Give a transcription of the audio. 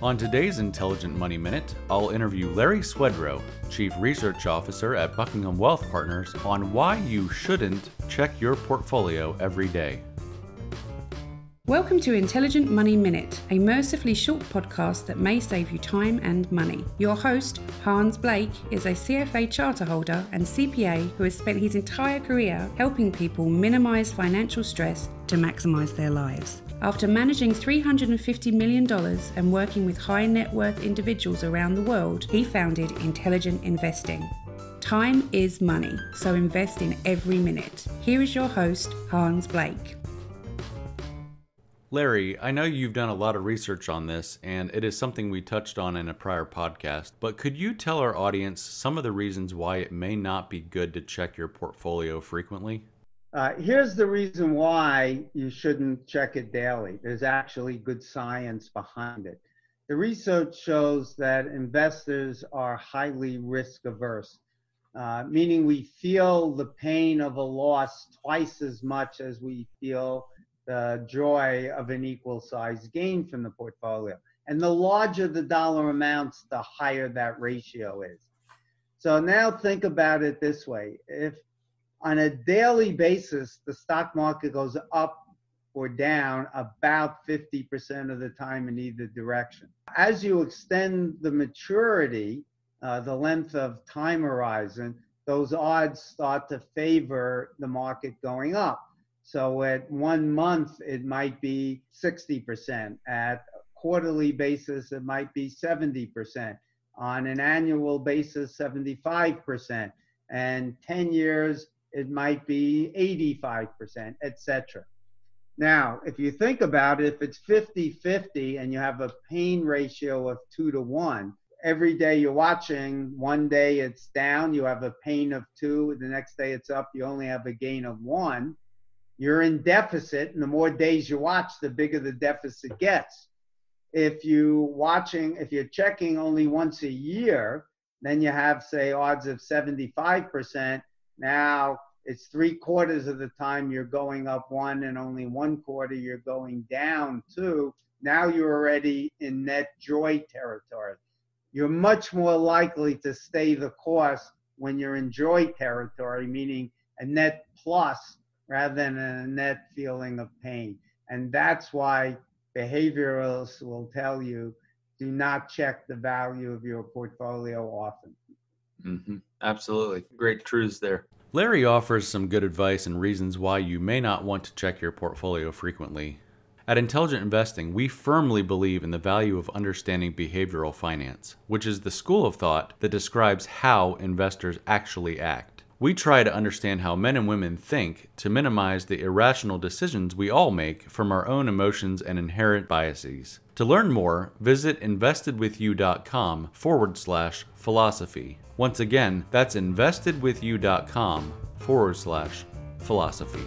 On today's Intelligent Money Minute, I'll interview Larry Swedroe, Chief Research Officer at Buckingham Wealth Partners, on why you shouldn't check your portfolio every day. Welcome to Intelligent Money Minute, a mercifully short podcast that may save you time and money. Your host, Hans Black, is a CFA charter holder and CPA who has spent his entire career helping people minimize financial stress to maximize their lives. After managing $350 million and working with high net worth individuals around the world, he founded Intelligent Investing. Time is money, so invest in every minute. Here is your host, Hans Black. Larry, I know you've done a lot of research on this, and it is something we touched on in a prior podcast, but could you tell our audience some of the reasons why it may not be good to check your portfolio frequently? Uh, here's the reason why you shouldn't check it daily. There's actually good science behind it. The research shows that investors are highly risk averse, uh, meaning we feel the pain of a loss twice as much as we feel the joy of an equal size gain from the portfolio. And the larger the dollar amounts, the higher that ratio is. So now think about it this way. If on a daily basis, the stock market goes up or down about 50% of the time in either direction. As you extend the maturity, uh, the length of time horizon, those odds start to favor the market going up. So at one month, it might be 60%. At quarterly basis, it might be 70%. On an annual basis, 75%. And 10 years, it might be 85%, etc. Now, if you think about it, if it's 50 50 and you have a pain ratio of two to one, every day you're watching, one day it's down, you have a pain of two, the next day it's up, you only have a gain of one you're in deficit and the more days you watch the bigger the deficit gets if you watching if you're checking only once a year then you have say odds of 75% now it's three quarters of the time you're going up one and only one quarter you're going down two now you're already in net joy territory you're much more likely to stay the course when you're in joy territory meaning a net plus rather than a net feeling of pain. And that's why behavioralists will tell you do not check the value of your portfolio often. Mm-hmm. Absolutely. Great truths there. Larry offers some good advice and reasons why you may not want to check your portfolio frequently. At Intelligent Investing, we firmly believe in the value of understanding behavioral finance, which is the school of thought that describes how investors actually act. We try to understand how men and women think to minimize the irrational decisions we all make from our own emotions and inherent biases. To learn more, visit investedwithyou.com forward slash philosophy. Once again, that's investedwithyou.com forward slash philosophy.